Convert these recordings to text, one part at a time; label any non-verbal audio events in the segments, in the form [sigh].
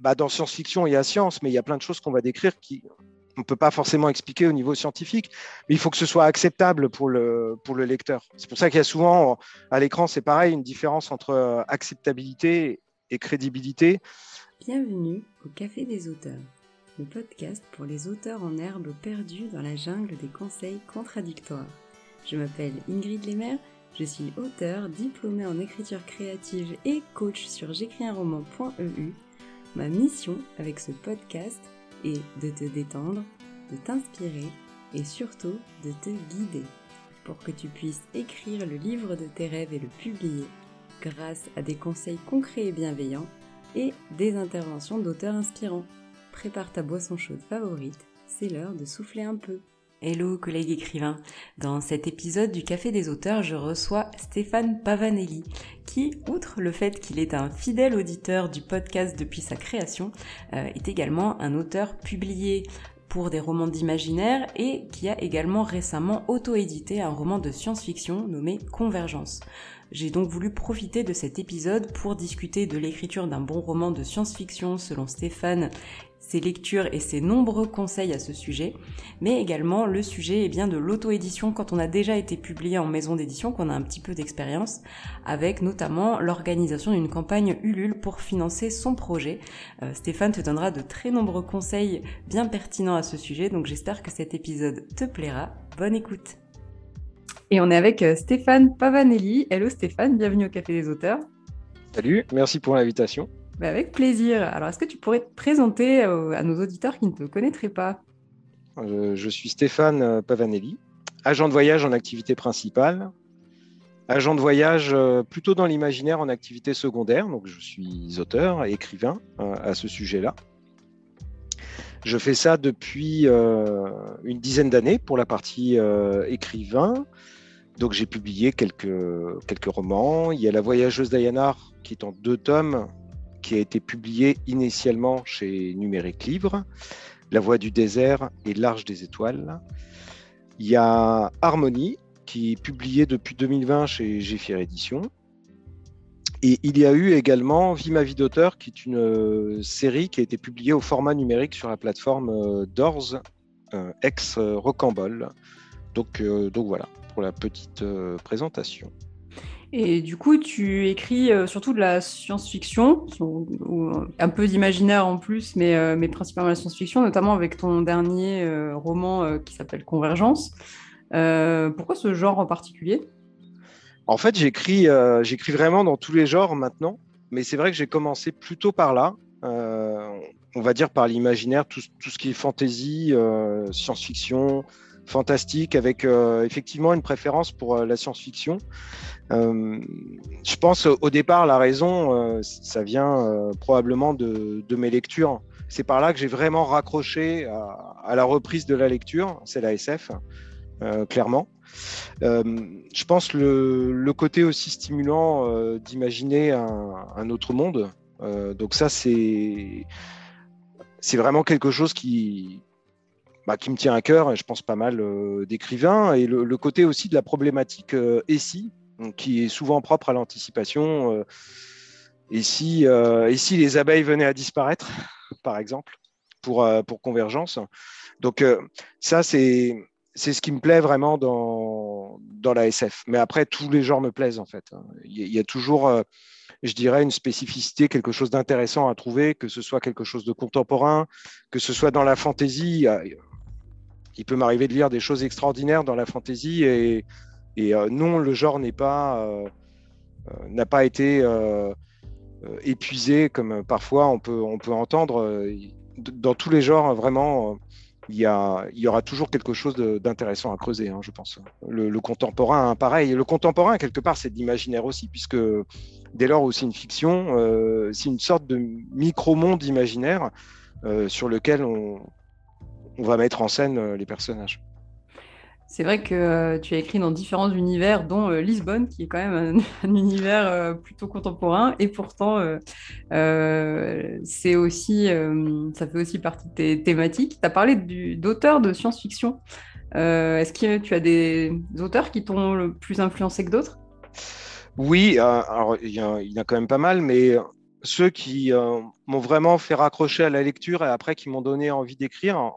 bah, dans science-fiction, il y a science, mais il y a plein de choses qu'on va décrire qui on ne peut pas forcément expliquer au niveau scientifique, mais il faut que ce soit acceptable pour le, pour le lecteur. C'est pour ça qu'il y a souvent, à l'écran, c'est pareil, une différence entre euh, acceptabilité et crédibilité. Bienvenue au Café des auteurs, le podcast pour les auteurs en herbe perdus dans la jungle des conseils contradictoires. Je m'appelle Ingrid Lemaire, je suis auteur, diplômée en écriture créative et coach sur j'écrisunroman.eu Ma mission avec ce podcast est de te détendre, de t'inspirer et surtout de te guider pour que tu puisses écrire le livre de tes rêves et le publier grâce à des conseils concrets et bienveillants et des interventions d'auteurs inspirants. Prépare ta boisson chaude favorite, c'est l'heure de souffler un peu. Hello collègues écrivains. Dans cet épisode du Café des auteurs, je reçois Stéphane Pavanelli, qui, outre le fait qu'il est un fidèle auditeur du podcast depuis sa création, euh, est également un auteur publié pour des romans d'imaginaire et qui a également récemment auto-édité un roman de science-fiction nommé Convergence. J'ai donc voulu profiter de cet épisode pour discuter de l'écriture d'un bon roman de science-fiction selon Stéphane ses lectures et ses nombreux conseils à ce sujet, mais également le sujet est bien de l'auto-édition quand on a déjà été publié en maison d'édition, qu'on a un petit peu d'expérience, avec notamment l'organisation d'une campagne Ulule pour financer son projet. Euh, Stéphane te donnera de très nombreux conseils bien pertinents à ce sujet, donc j'espère que cet épisode te plaira. Bonne écoute Et on est avec euh, Stéphane Pavanelli. Hello Stéphane, bienvenue au Café des auteurs. Salut, merci pour l'invitation. Bah, avec plaisir. Alors, est-ce que tu pourrais te présenter euh, à nos auditeurs qui ne te connaîtraient pas? Euh, Je suis Stéphane euh, Pavanelli, agent de voyage en activité principale, agent de voyage plutôt dans l'imaginaire en activité secondaire. Donc, je suis auteur et écrivain à ce sujet-là. Je fais ça depuis une dizaine d'années pour la partie écrivain. Donc j'ai publié quelques, quelques romans. Il y a La Voyageuse Diana qui est en deux tomes, qui a été publié initialement chez Numérique Livre, La Voix du désert et L'Arche des étoiles. Il y a Harmonie, qui est publié depuis 2020 chez Géfier Édition. Et il y a eu également Vie ma vie d'auteur, qui est une euh, série qui a été publiée au format numérique sur la plateforme euh, Doors, euh, ex-Rocambole. Donc, donc voilà, pour la petite présentation. Et du coup, tu écris euh, surtout de la science-fiction, un peu d'imaginaire en plus, mais, euh, mais principalement la science-fiction, notamment avec ton dernier euh, roman qui s'appelle Convergence. pourquoi ce genre en particulier? En fait, j'écris, j'écris vraiment dans tous les genres maintenant, mais c'est vrai que j'ai commencé plutôt par là. on va dire par l'imaginaire, tout, ce qui est fantasy, science-fiction, fantastique, avec effectivement une préférence pour la science-fiction. Euh, je pense au départ, la raison, euh, ça vient euh, probablement de, mes lectures. C'est par là que j'ai vraiment raccroché à, la reprise de la lecture, c'est la SF, clairement. je pense le, côté aussi stimulant d'imaginer un, autre monde. donc ça, c'est vraiment quelque chose qui, bah, qui me tient à cœur, et je pense pas mal d'écrivains, et le, côté aussi de la problématique ESI, qui est souvent propre à l'anticipation. Euh, et, si, euh, et si les abeilles venaient à disparaître, par exemple, pour, euh, pour Convergence. Donc ça, c'est c'est ce qui me plaît vraiment dans, dans la SF. Mais après, tous les genres me plaisent en fait. Il y, a toujours, je dirais, une spécificité, quelque chose d'intéressant à trouver, que ce soit quelque chose de contemporain, que ce soit dans la fantaisie. Il peut m'arriver de lire des choses extraordinaires dans la fantaisie et, et euh, non, le genre n'est pas euh, euh, n'a pas été épuisé comme parfois on peut on peut entendre. Dans tous les genres, vraiment, il y, a, il y aura toujours quelque chose d'intéressant à creuser, hein, je pense. Le, contemporain, hein, pareil. Le contemporain, quelque part, c'est de l'imaginaire aussi, puisque dès lors où c'est une fiction, c'est une sorte de micro-monde imaginaire sur lequel on, on, va mettre en scène les personnages. C'est vrai que euh, tu as écrit dans différents univers, dont euh, Lisbonne, qui est quand même un, [laughs] univers euh, plutôt contemporain, et pourtant, c'est aussi, ça fait aussi partie de tes thématiques. Tu as parlé d'auteurs de science-fiction. Est-ce que tu as des auteurs qui t'ont le plus influencé que d'autres? Oui, alors il y, en a quand même pas mal, mais ceux qui m'ont vraiment fait raccrocher à la lecture et après qui m'ont donné envie d'écrire,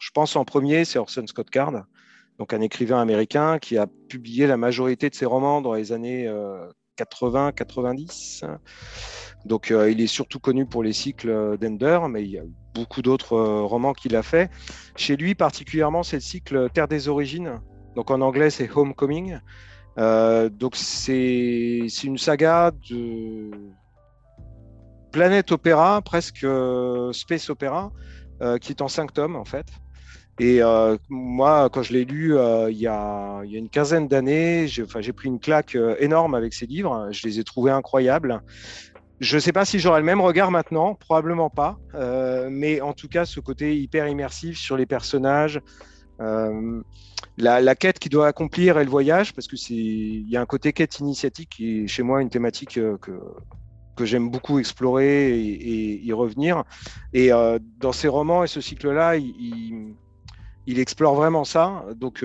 je pense en premier, c'est Orson Scott Card, donc un écrivain américain qui a publié la majorité de ses romans dans les années 80-90. Donc il est surtout connu pour les cycles d'Ender, mais il y a beaucoup d'autres romans qu'il a fait. Chez lui, particulièrement, c'est le cycle Terre des origines. Donc en anglais, c'est Homecoming. Euh, donc c'est une saga de planète opéra, presque euh, space opéra, euh, qui est en cinq tomes en fait. Et moi, quand je l'ai lu il, y a, une quinzaine d'années, j'ai pris une claque énorme avec ces livres. Je les ai trouvés incroyables. Je ne sais pas si j'aurai le même regard maintenant, probablement pas. mais en tout cas, ce côté hyper immersif sur les personnages, euh, la, quête qu'il doit accomplir et le voyage, parce que y a un côté quête initiatique qui est chez moi une thématique euh, que, que j'aime beaucoup explorer et, y revenir. Et euh, dans ces romans et ce cycle-là, il, explore vraiment ça. Donc,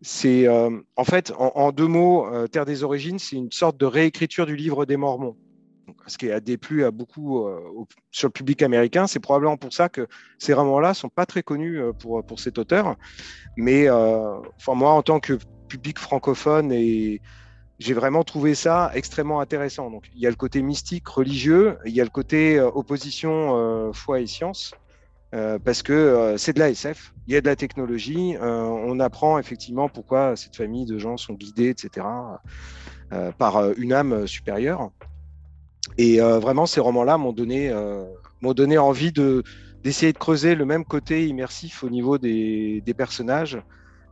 c'est en fait, en, deux mots, Terre des origines, c'est une sorte de réécriture du livre des Mormons ce qui a déplu à beaucoup euh, sur le public américain. C'est probablement pour ça que ces romans-là sont pas très connus euh, pour, pour cet auteur. Mais euh, enfin, moi, en tant que public francophone, et j'ai vraiment trouvé ça extrêmement intéressant. Donc, il y a le côté mystique, religieux, il y a le côté opposition foi et science. parce que c'est de la SF, il y a de la technologie, on apprend effectivement pourquoi cette famille de gens sont guidés, etc., par une âme supérieure. Et euh, vraiment, ces romans-là m'ont donné, euh, m'ont donné envie de, d'essayer de creuser le même côté immersif au niveau des, des personnages.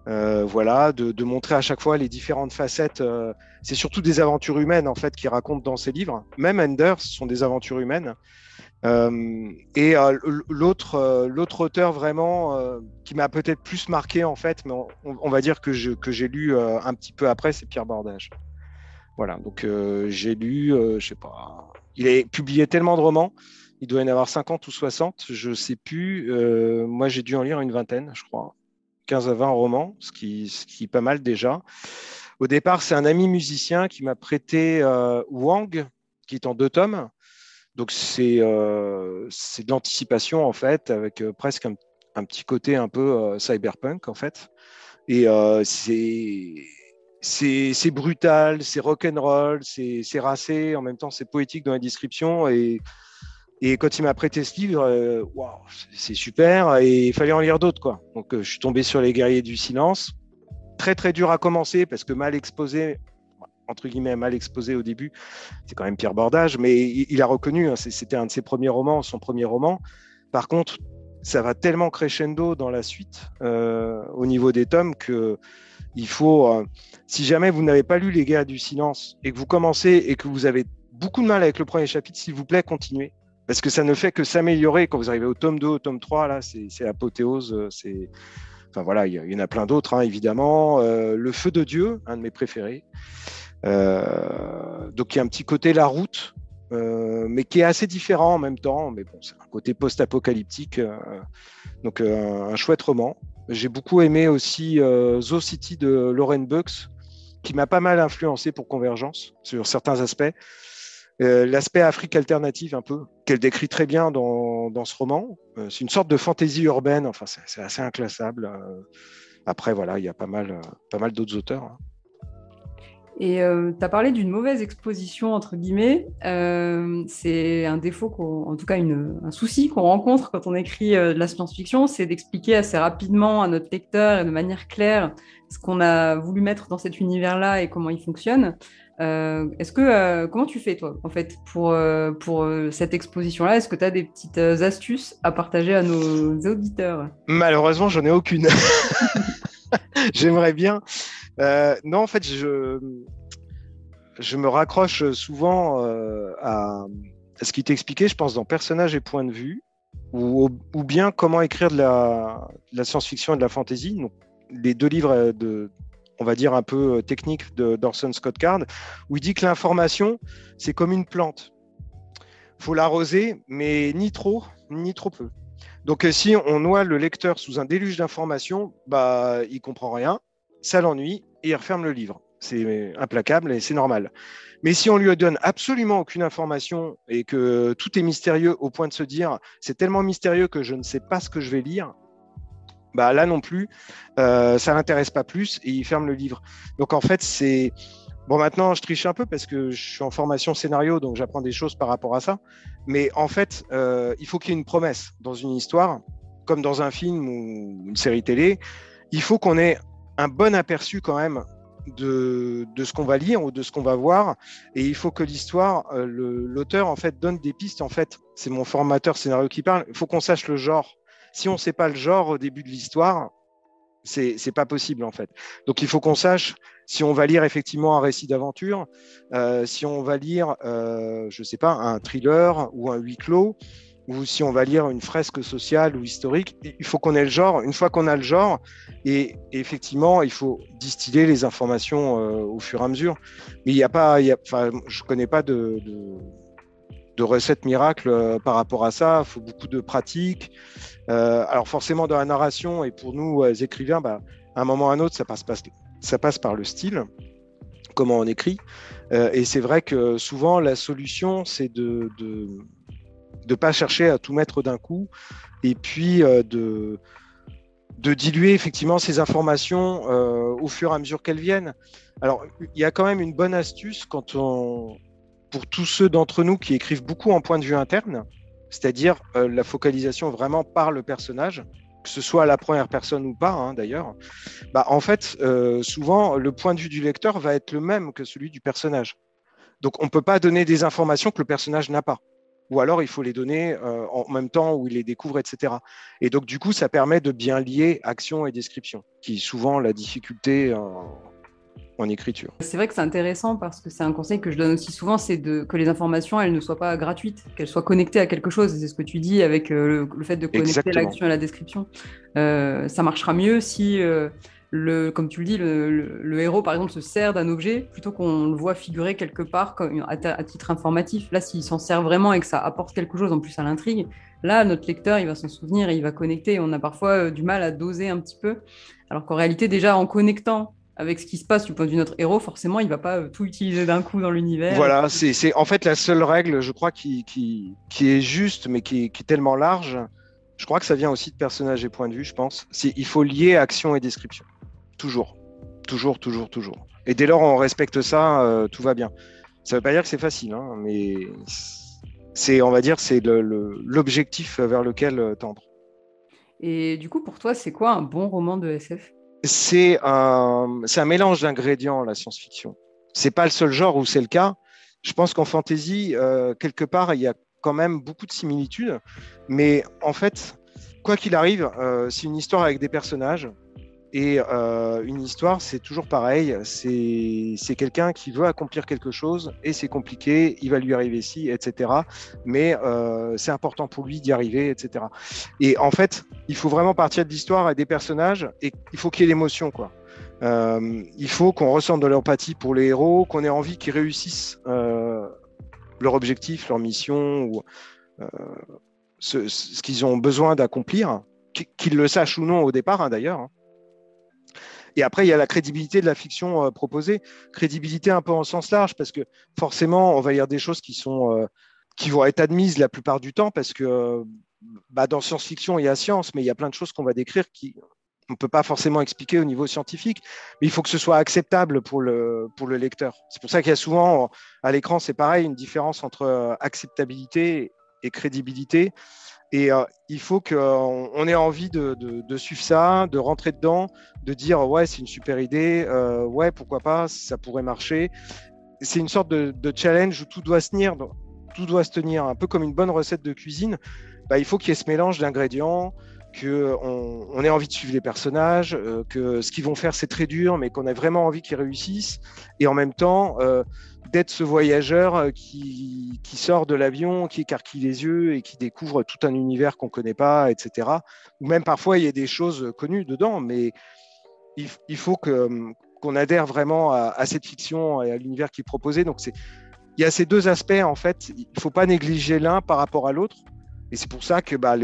Euh, voilà, de, montrer à chaque fois les différentes facettes. Euh, c'est surtout des aventures humaines en fait qui racontent dans ces livres. Même Enders sont des aventures humaines. Euh, et l'autre, l'autre auteur vraiment qui m'a peut-être plus marqué en fait, mais on, va dire que, je, que j'ai lu un petit peu après, c'est Pierre Bordage. Voilà, donc j'ai lu, je sais pas, il a publié tellement de romans, il doit y en avoir 50 ou 60, je sais plus. Moi, j'ai dû en lire une vingtaine, je crois. 15 à 20 romans, ce qui, ce qui est pas mal déjà. Au départ, c'est un ami musicien qui m'a prêté euh, Wang, qui est en deux tomes. Donc, c'est euh, de l'anticipation, en fait, avec euh, presque un, petit côté un peu euh, cyberpunk, en fait. Et c'est c'est brutal, c'est rock'n'roll, c'est racé, en même temps c'est poétique dans la description. Et, et quand il m'a prêté ce livre, euh, c'est super, et il fallait en lire d'autres. quoi. Donc euh, je suis tombé sur Les Guerriers du Silence. Très très dur à commencer parce que mal exposé, entre guillemets mal exposé au début, c'est quand même Pierre Bordage, mais il, a reconnu, hein, c'était un de ses premiers romans, son premier roman. Par contre, ça va tellement crescendo dans la suite euh, au niveau des tomes que il faut, si jamais vous n'avez pas lu Les Guerres du Silence et que vous commencez et que vous avez beaucoup de mal avec le premier chapitre, s'il vous plaît, continuez. Parce que ça ne fait que s'améliorer quand vous arrivez au tome 2, au tome 3, là, c'est apothéose. Euh, enfin voilà, il y, en a plein d'autres, hein, évidemment. Euh, le Feu de Dieu, un de mes préférés. Euh, donc il y a un petit côté La Route, mais qui est assez différent en même temps. Mais bon, c'est un côté post-apocalyptique. Donc un chouette roman. J'ai beaucoup aimé aussi Zoo City de Lauren Bucks, qui m'a pas mal influencé pour Convergence sur certains aspects. Euh, L'aspect Afrique alternative, un peu, qu'elle décrit très bien dans, dans ce roman. Euh, c'est une sorte de fantaisie urbaine, enfin, c'est assez inclassable. Euh, après, voilà, il y a pas mal, pas mal d'autres auteurs. Hein. Et euh, tu as parlé d'une mauvaise exposition, entre guillemets. C'est un défaut, en tout cas une, un souci qu'on rencontre quand on écrit de la science-fiction, c'est d'expliquer assez rapidement à notre lecteur et de manière claire ce qu'on a voulu mettre dans cet univers-là et comment il fonctionne. Euh, est-ce que euh, comment tu fais toi en fait pour euh, pour cette exposition-là? Est-ce que tu as des petites astuces à partager à nos auditeurs? Malheureusement, j'en ai aucune. [laughs] J'aimerais bien. Non, en fait, je, je me raccroche souvent à, ce qui t'est expliqué, je pense, dans Personnages et Point de vue, ou, ou bien comment écrire de la, la science-fiction et de la fantasy. Donc, les deux livres de, on va dire, un peu techniques de d'Orson Scott Card, où il dit que l'information, c'est comme une plante. faut l'arroser, mais ni trop, ni trop peu. Donc, si on noie le lecteur sous un déluge d'informations, bah, il comprend rien ça l'ennuie et il referme le livre. C'est implacable et c'est normal. Mais si on lui donne absolument aucune information et que tout est mystérieux au point de se dire c'est tellement mystérieux que je ne sais pas ce que je vais lire, bah là non plus, euh, ça l'intéresse pas plus et il ferme le livre. Donc en fait, c'est bon. Maintenant, je triche un peu parce que je suis en formation scénario, donc j'apprends des choses par rapport à ça. Mais en fait, euh, il faut qu'il y ait une promesse dans une histoire, comme dans un film ou une série télé. Il faut qu'on ait un bon aperçu quand même de, de ce qu'on va lire ou de ce qu'on va voir. Et il faut que l'histoire, euh, l'auteur en fait donne des pistes. En fait, c'est mon formateur scénario qui parle. Il faut qu'on sache le genre. Si on ne sait pas le genre au début de l'histoire, c'est c'est pas possible en fait. Donc il faut qu'on sache si on va lire effectivement un récit d'aventure, euh, si on va lire, euh, je sais pas, un thriller ou un huis clos, ou si on va lire une fresque sociale ou historique, il faut qu'on ait le genre. Une fois qu'on a le genre, et, effectivement, il faut distiller les informations euh, au fur et à mesure. Mais il n'y a pas, y je connais pas de, de recette miracle euh, par rapport à ça. Il faut beaucoup de pratique. Euh, alors forcément, dans la narration, et pour nous écrivains, bah, à un moment ou à un autre, ça passe, ça passe par le style, comment on écrit. et c'est vrai que souvent, la solution, c'est de, de de pas chercher à tout mettre d'un coup et puis euh, de, de diluer effectivement ces informations euh, au fur et à mesure qu'elles viennent. Alors, il y a quand même une bonne astuce quand on, pour tous ceux d'entre nous qui écrivent beaucoup en point de vue interne, c'est-à-dire euh, la focalisation vraiment par le personnage, que ce soit à la première personne ou pas hein, d'ailleurs, bah, en fait, souvent, le point de vue du lecteur va être le même que celui du personnage. Donc, on ne peut pas donner des informations que le personnage n'a pas ou alors il faut les donner euh, en même temps où il les découvre, etc. Et donc du coup, ça permet de bien lier action et description, qui souvent la difficulté en, écriture. C'est vrai que c'est intéressant parce que c'est un conseil que je donne aussi souvent, c'est que les informations, elles ne soient pas gratuites, qu'elles soient connectées à quelque chose. C'est ce que tu dis avec euh, le, fait de connecter l'action et la description. Euh, ça marchera mieux si le, comme tu le dis, le, héros, par exemple, se sert d'un objet plutôt qu'on le voit figurer quelque part comme, à, titre informatif. Là, s'il s'en sert vraiment et que ça apporte quelque chose en plus à l'intrigue, là, notre lecteur, il va s'en souvenir et il va connecter. On a parfois euh, du mal à doser un petit peu. Alors qu'en réalité, déjà, en connectant avec ce qui se passe du point de vue de notre héros, forcément, il va pas euh, tout utiliser d'un coup dans l'univers. Voilà, c'est en fait la seule règle, je crois, qui, qui, qui est juste, mais qui, qui, est tellement large. Je crois que ça vient aussi de personnages et points de vue, je pense. Il faut lier action et description. Toujours. Toujours, toujours, toujours. Et dès lors on respecte ça, euh, tout va bien. Ça ne veut pas dire que c'est facile, hein, mais c'est, on va dire, c'est l'objectif vers lequel euh, tendre. Et du coup, pour toi, c'est quoi un bon roman de SF c'est un, mélange d'ingrédients, la science-fiction. C'est pas le seul genre où c'est le cas. Je pense qu'en fantasy, euh, quelque part, il y a quand même beaucoup de similitudes. Mais en fait, quoi qu'il arrive, c'est une histoire avec des personnages et euh, une histoire, c'est toujours pareil. C'est quelqu'un qui veut accomplir quelque chose et c'est compliqué. Il va lui arriver ci, etc. Mais euh, c'est important pour lui d'y arriver, etc. Et en fait, il faut vraiment partir de l'histoire et des personnages et il faut qu'il y ait l'émotion, quoi. Euh, il faut qu'on ressente de l'empathie pour les héros, qu'on ait envie qu'ils réussissent leur objectif, leur mission ou ce, qu'ils ont besoin d'accomplir, qu'ils le sachent ou non au départ, hein, d'ailleurs. Et après, il y a la crédibilité de la fiction euh, proposée. Crédibilité un peu en sens large, parce que forcément, on va lire des choses qui, sont, euh, qui vont être admises la plupart du temps, parce que euh, bah, dans science-fiction, il y a science, mais il y a plein de choses qu'on va décrire qui on ne peut pas forcément expliquer au niveau scientifique, mais il faut que ce soit acceptable pour le, pour le lecteur. C'est pour ça qu'il y a souvent, à l'écran, c'est pareil, une différence entre acceptabilité et crédibilité. Et euh, il faut qu'on on ait envie de, suivre ça, de rentrer dedans, de dire ouais, c'est une super idée, euh, ouais, pourquoi pas, ça pourrait marcher. C'est une sorte de, challenge où tout doit se tenir, tout doit se tenir, un peu comme une bonne recette de cuisine. Bah, il faut qu'il y ait ce mélange d'ingrédients, qu'on on ait envie de suivre les personnages, euh, que ce qu'ils vont faire c'est très dur, mais qu'on ait vraiment envie qu'ils réussissent, et en même temps euh, d'être ce voyageur euh, qui, sort de l'avion, qui écarquille les yeux et qui découvre tout un univers qu'on ne connaît pas, etc. Ou même parfois il y a des choses connues dedans, mais il, faut que qu'on adhère vraiment à, cette fiction et à l'univers qui est proposé. Donc c'est il y a ces deux aspects en fait. Il ne faut pas négliger l'un par rapport à l'autre. Et c'est pour ça que bah,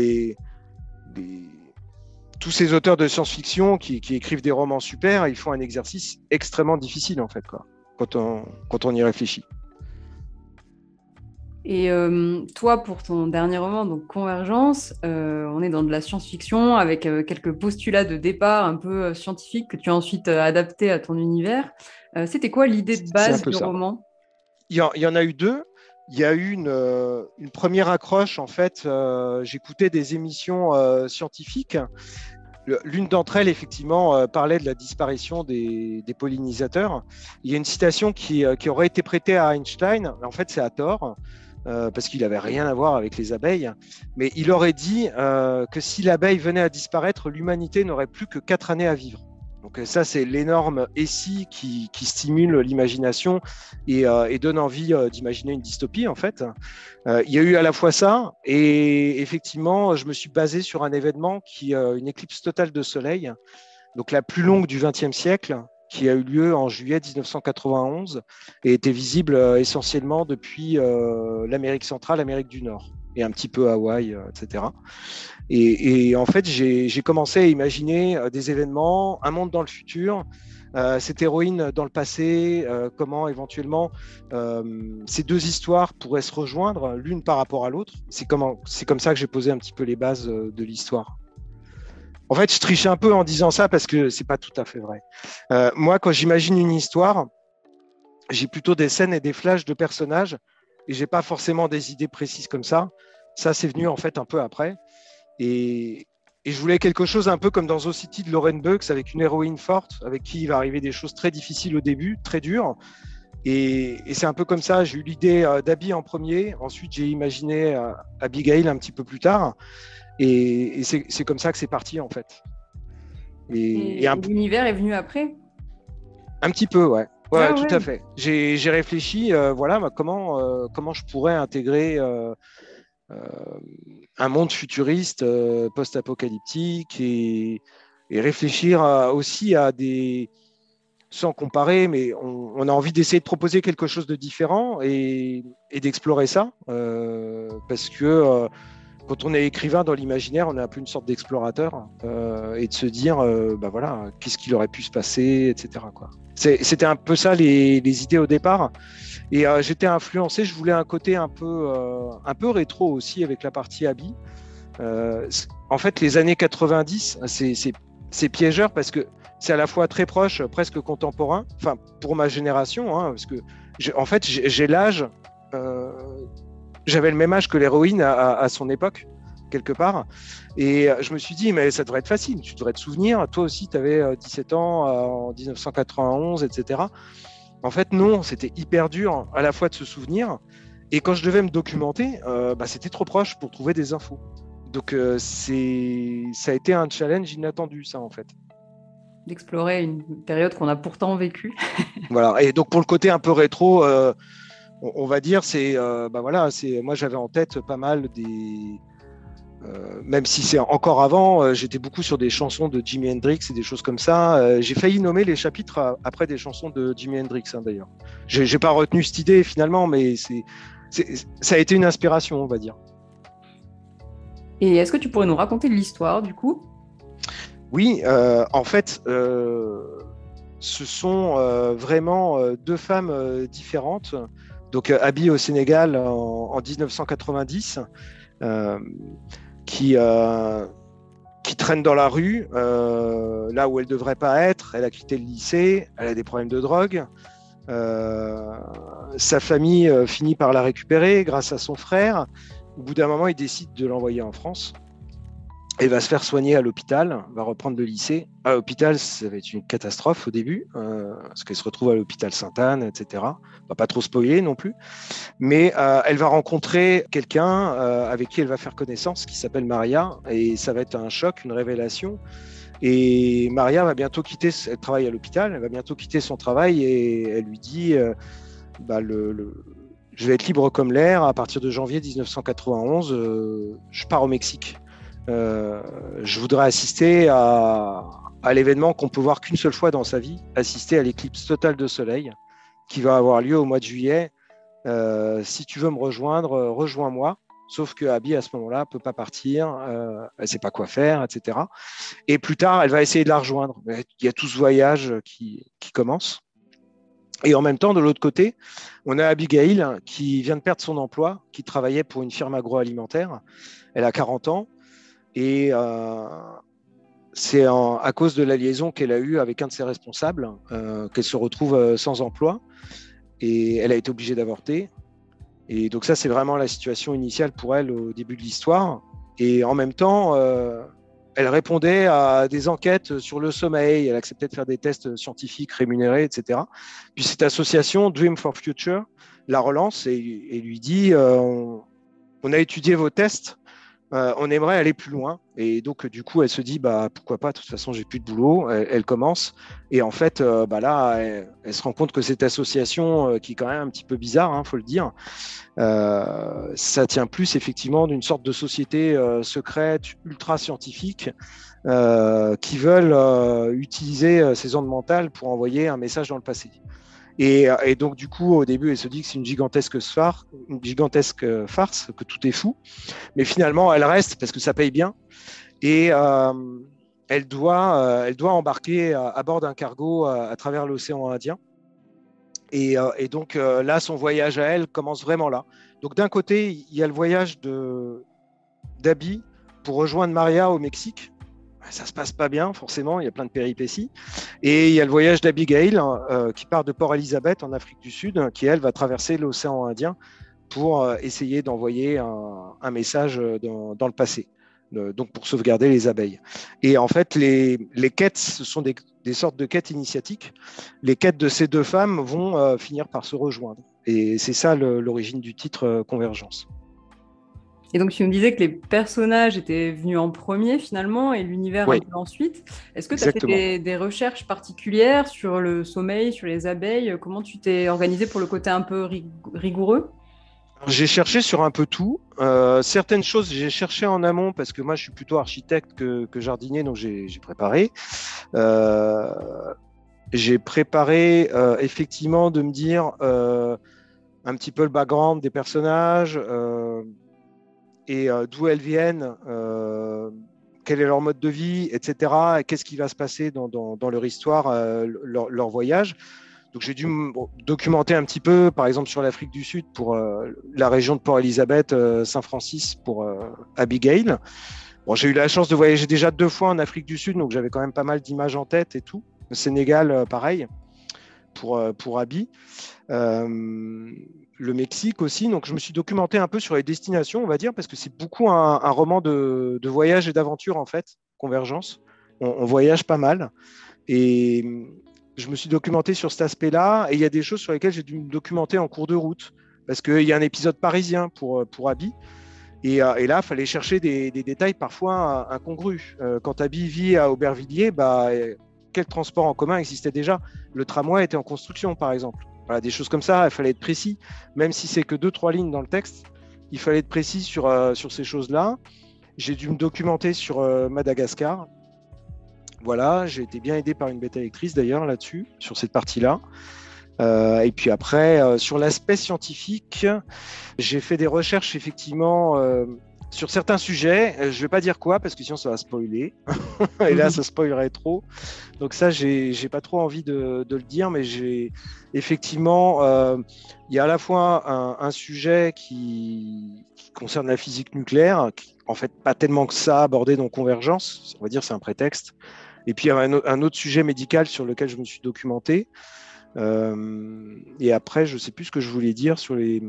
tous ces auteurs de science-fiction qui, écrivent des romans super, ils font un exercice extrêmement difficile en fait, quand on, quand on y réfléchit. Et euh, toi, pour ton dernier roman, donc Convergence, euh, on est dans de la science-fiction avec euh, quelques postulats de départ un peu scientifiques que tu as ensuite adaptés à ton univers. C'était quoi l'idée de base du roman? Il y, en, a eu deux. Il y a eu une, une première accroche, en fait, j'écoutais des émissions scientifiques L'une d'entre elles, effectivement, euh, parlait de la disparition des, pollinisateurs. Il y a une citation qui, euh, aurait été prêtée à Einstein, en fait c'est à tort, euh, parce qu'il n'avait rien à voir avec les abeilles, mais il aurait dit que si l'abeille venait à disparaître, l'humanité n'aurait plus que quatre années à vivre. Donc euh, ça, c'est l'énorme essai qui, stimule l'imagination et, euh, donne envie euh, d'imaginer une dystopie, en fait. il y a eu à la fois ça, et effectivement, je me suis basé sur un événement qui, une éclipse totale de soleil, donc la plus longue du XXe siècle, qui a eu lieu en juillet 1991 et était visible essentiellement depuis l'Amérique centrale, l'Amérique du Nord et un petit peu Hawaï, etc. Et, en fait, j'ai commencé à imaginer euh, des événements, un monde dans le futur, euh, cette héroïne dans le passé, euh, comment éventuellement ces deux histoires pourraient se rejoindre l'une par rapport à l'autre. C'est comme, comme ça que j'ai posé un petit peu les bases de l'histoire. En fait, je triche un peu en disant ça parce que c'est pas tout à fait vrai. moi, quand j'imagine une histoire, j'ai plutôt des scènes et des flashs de personnages et j'ai pas forcément des idées précises comme ça. Ça, c'est venu en fait un peu après. Et, je voulais quelque chose un peu comme dans The City de Lauren Bucks, avec une héroïne forte, avec qui il va arriver des choses très difficiles au début, très dures. Et, c'est un peu comme ça. J'ai eu l'idée euh, d'Abby en premier. Ensuite, j'ai imaginé euh, Abigail un petit peu plus tard. Et, c'est comme ça que c'est parti, en fait. Et, l'univers est venu après? Un petit peu, ouais. Ouais, ah tout à fait. J'ai réfléchi, euh, voilà, comment, comment je pourrais intégrer euh, un monde futuriste euh, post-apocalyptique et, réfléchir aussi à des, sans comparer, mais on, a envie d'essayer de proposer quelque chose de différent et, d'explorer ça, euh, parce que quand on est écrivain dans l'imaginaire, on est un peu une sorte d'explorateur et de se dire, bah voilà, qu'est-ce qu'il aurait pu se passer, etc. C'était un peu ça les, idées au départ. Et euh, j'étais influencé, je voulais un côté un peu, euh, un peu rétro aussi avec la partie. Euh, en fait, les années 90, c'est piégeur parce que c'est à la fois très proche, presque contemporain, enfin pour ma génération, hein, parce que en fait j'ai l'âge, j'avais le même âge que l'héroïne à, à, son époque, quelque part. Et je me suis dit, mais ça devrait être facile, tu devrais te souvenir, toi aussi tu avais 17 ans en 1991, etc. En fait, non, c'était hyper dur à la fois de se souvenir, et quand je devais me documenter, euh, bah, c'était trop proche pour trouver des infos. Donc euh, c'est, ça a été un challenge inattendu, ça, en fait. D'explorer une période qu'on a pourtant vécue. voilà, et donc pour le côté un peu rétro, euh, on, va dire, c'est, bah voilà, c'est, moi j'avais en tête pas mal des, euh, même si c'est encore avant, euh, j'étais beaucoup sur des chansons de Jimi Hendrix et des choses comme ça. Euh, j'ai failli nommer les chapitres après des chansons de Jimi Hendrix, hein, d'ailleurs. J'ai pas retenu cette idée finalement, mais c'est ça a été une inspiration, on va dire. Et est-ce que tu pourrais nous raconter l'histoire du coup? Oui, en fait, ce sont vraiment deux femmes différentes. Donc, Abby au Sénégal en, en 1990 qui, euh, qui traîne dans la rue, euh, là où elle ne devrait pas être. Elle a quitté le lycée, elle a des problèmes de drogue. Euh, sa famille finit par la récupérer grâce à son frère. Au bout d'un moment, il décide de l'envoyer en France. Elle va se faire soigner à l'hôpital, va reprendre le lycée. À l'hôpital, ça va être une catastrophe au début, euh, parce qu'elle se retrouve à l'hôpital Sainte-Anne, etc. On va pas trop spoiler non plus. Mais euh, elle va rencontrer quelqu'un euh, avec qui elle va faire connaissance, qui s'appelle Maria, et ça va être un choc, une révélation. Et Maria va bientôt quitter, elle travaille à l'hôpital, elle va bientôt quitter son travail et elle lui dit bah, le, Je vais être libre comme l'air à partir de janvier 1991, je pars au Mexique. Euh, je voudrais assister à, l'événement qu'on peut voir qu'une seule fois dans sa vie, assister à l'éclipse totale de soleil qui va avoir lieu au mois de juillet. Euh, si tu veux me rejoindre, rejoins-moi Sauf que Abby, à ce moment-là, peut pas partir, euh, elle sait pas quoi faire, etc. Et plus tard, elle va essayer de la rejoindre. Il y a tout ce voyage qui, qui commence. Et en même temps, de l'autre côté, on a Abigail qui vient de perdre son emploi, qui travaillait pour une firme agroalimentaire. Elle a 40 ans et euh, c'est à cause de la liaison qu'elle a eue avec un de ses responsables euh, qu'elle se retrouve euh, sans emploi et elle a été obligée d'avorter. Et donc ça, c'est vraiment la situation initiale pour elle au début de l'histoire. Et en même temps, elle répondait à des enquêtes sur le sommeil, elle acceptait de faire des tests scientifiques rémunérés, etc. Puis cette association Dream for Future la relance et, lui dit on, a étudié vos tests, euh, on aimerait aller plus loin. Et donc, du coup, elle se dit bah, pourquoi pas, de toute façon, j'ai plus de boulot. Elle, commence. Et en fait, euh, bah, là, elle, se rend compte que cette association, qui est quand même un petit peu bizarre, il hein, faut le dire, ça tient plus effectivement d'une sorte de société secrète, ultra scientifique. qui veulent utiliser ces ondes mentales pour envoyer un message dans le passé. Euh, et, donc, du coup, au début, elle se dit que c'est une gigantesque gigantesque farce, que tout est fou. Mais finalement, elle reste parce que ça paye bien. Et euh, elle, doit, euh, elle doit embarquer à, bord d'un cargo à, travers l'océan Indien. Et, et donc, là, son voyage à elle commence vraiment là. Donc, d'un côté, il y a le voyage d'Abby pour rejoindre Maria au Mexique ça se passe pas bien, forcément, il y a plein de péripéties. Et il y a le voyage d'Abigail hein, euh, qui part de Port Elizabeth en Afrique du Sud, qui elle va traverser l'océan Indien pour euh, essayer d'envoyer un, message euh, dans, le passé, donc pour sauvegarder les abeilles. Et en fait, les, quêtes, ce sont des, sortes de quêtes initiatiques. Les quêtes de ces deux femmes vont finir par se rejoindre. Et c'est ça l'origine du titre Convergence. Et donc, tu me disais que les personnages étaient venus en premier finalement et l'univers ensuite. Est-ce que tu as fait des, recherches particulières sur le sommeil, sur les abeilles? Comment tu t'es organisé pour le côté un peu rigoureux? J'ai cherché sur un peu tout. Euh, certaines choses, j'ai cherché en amont parce que moi, je suis plutôt architecte que, jardinier, donc j'ai préparé. Euh, j'ai préparé euh, effectivement de me dire un petit peu le background des personnages, et euh, d'où elles viennent, euh, quel est leur mode de vie, etc. Et qu'est-ce qui va se passer dans, leur histoire, euh, leur, voyage. Donc j'ai dû me documenter un petit peu, par exemple sur l'Afrique du Sud pour la région de Port Elizabeth, Saint-Francis pour Abigail. Bon, j'ai eu la chance de voyager déjà deux fois en Afrique du Sud, donc j'avais quand même pas mal d'images en tête et tout. Le Sénégal, pareil, pour, pour Abby le Mexique aussi. Donc, je me suis documenté un peu sur les destinations, on va dire, parce que c'est beaucoup un, roman de, voyage et d'aventure, en fait, Convergence. On, voyage pas mal. Et je me suis documenté sur cet aspect-là. Et il y a des choses sur lesquelles j'ai dû me documenter en cours de route, parce qu'il y a un épisode parisien pour, pour Abby. Et, là, il fallait chercher des, détails parfois incongrus. Euh, quand Abby vit à Aubervilliers, bah, quel transport en commun existait déjà? Le tramway était en construction, par exemple des choses comme ça, il fallait être précis, même si c'est que deux, trois lignes dans le texte, il fallait être précis sur, euh, ces choses-là. J'ai dû me documenter sur euh, Madagascar. Voilà, j'ai été bien aidé par une bêta lectrice d'ailleurs là-dessus, sur cette partie-là. Euh, et puis après, sur l'aspect scientifique, j'ai fait des recherches effectivement sur certains sujets, euh, je ne vais pas dire quoi parce que sinon ça va spoiler. [laughs] et là, [laughs] ça spoilerait trop. Donc ça, j'ai pas trop envie de, le dire, mais j'ai effectivement, euh, il y a à la fois un, sujet qui, concerne la physique nucléaire, qui, en fait pas tellement que ça abordé dans Convergence. On va dire c'est un prétexte. Et puis il y a un, autre sujet médical sur lequel je me suis documenté. Euh, et après, je ne sais plus ce que je voulais dire sur les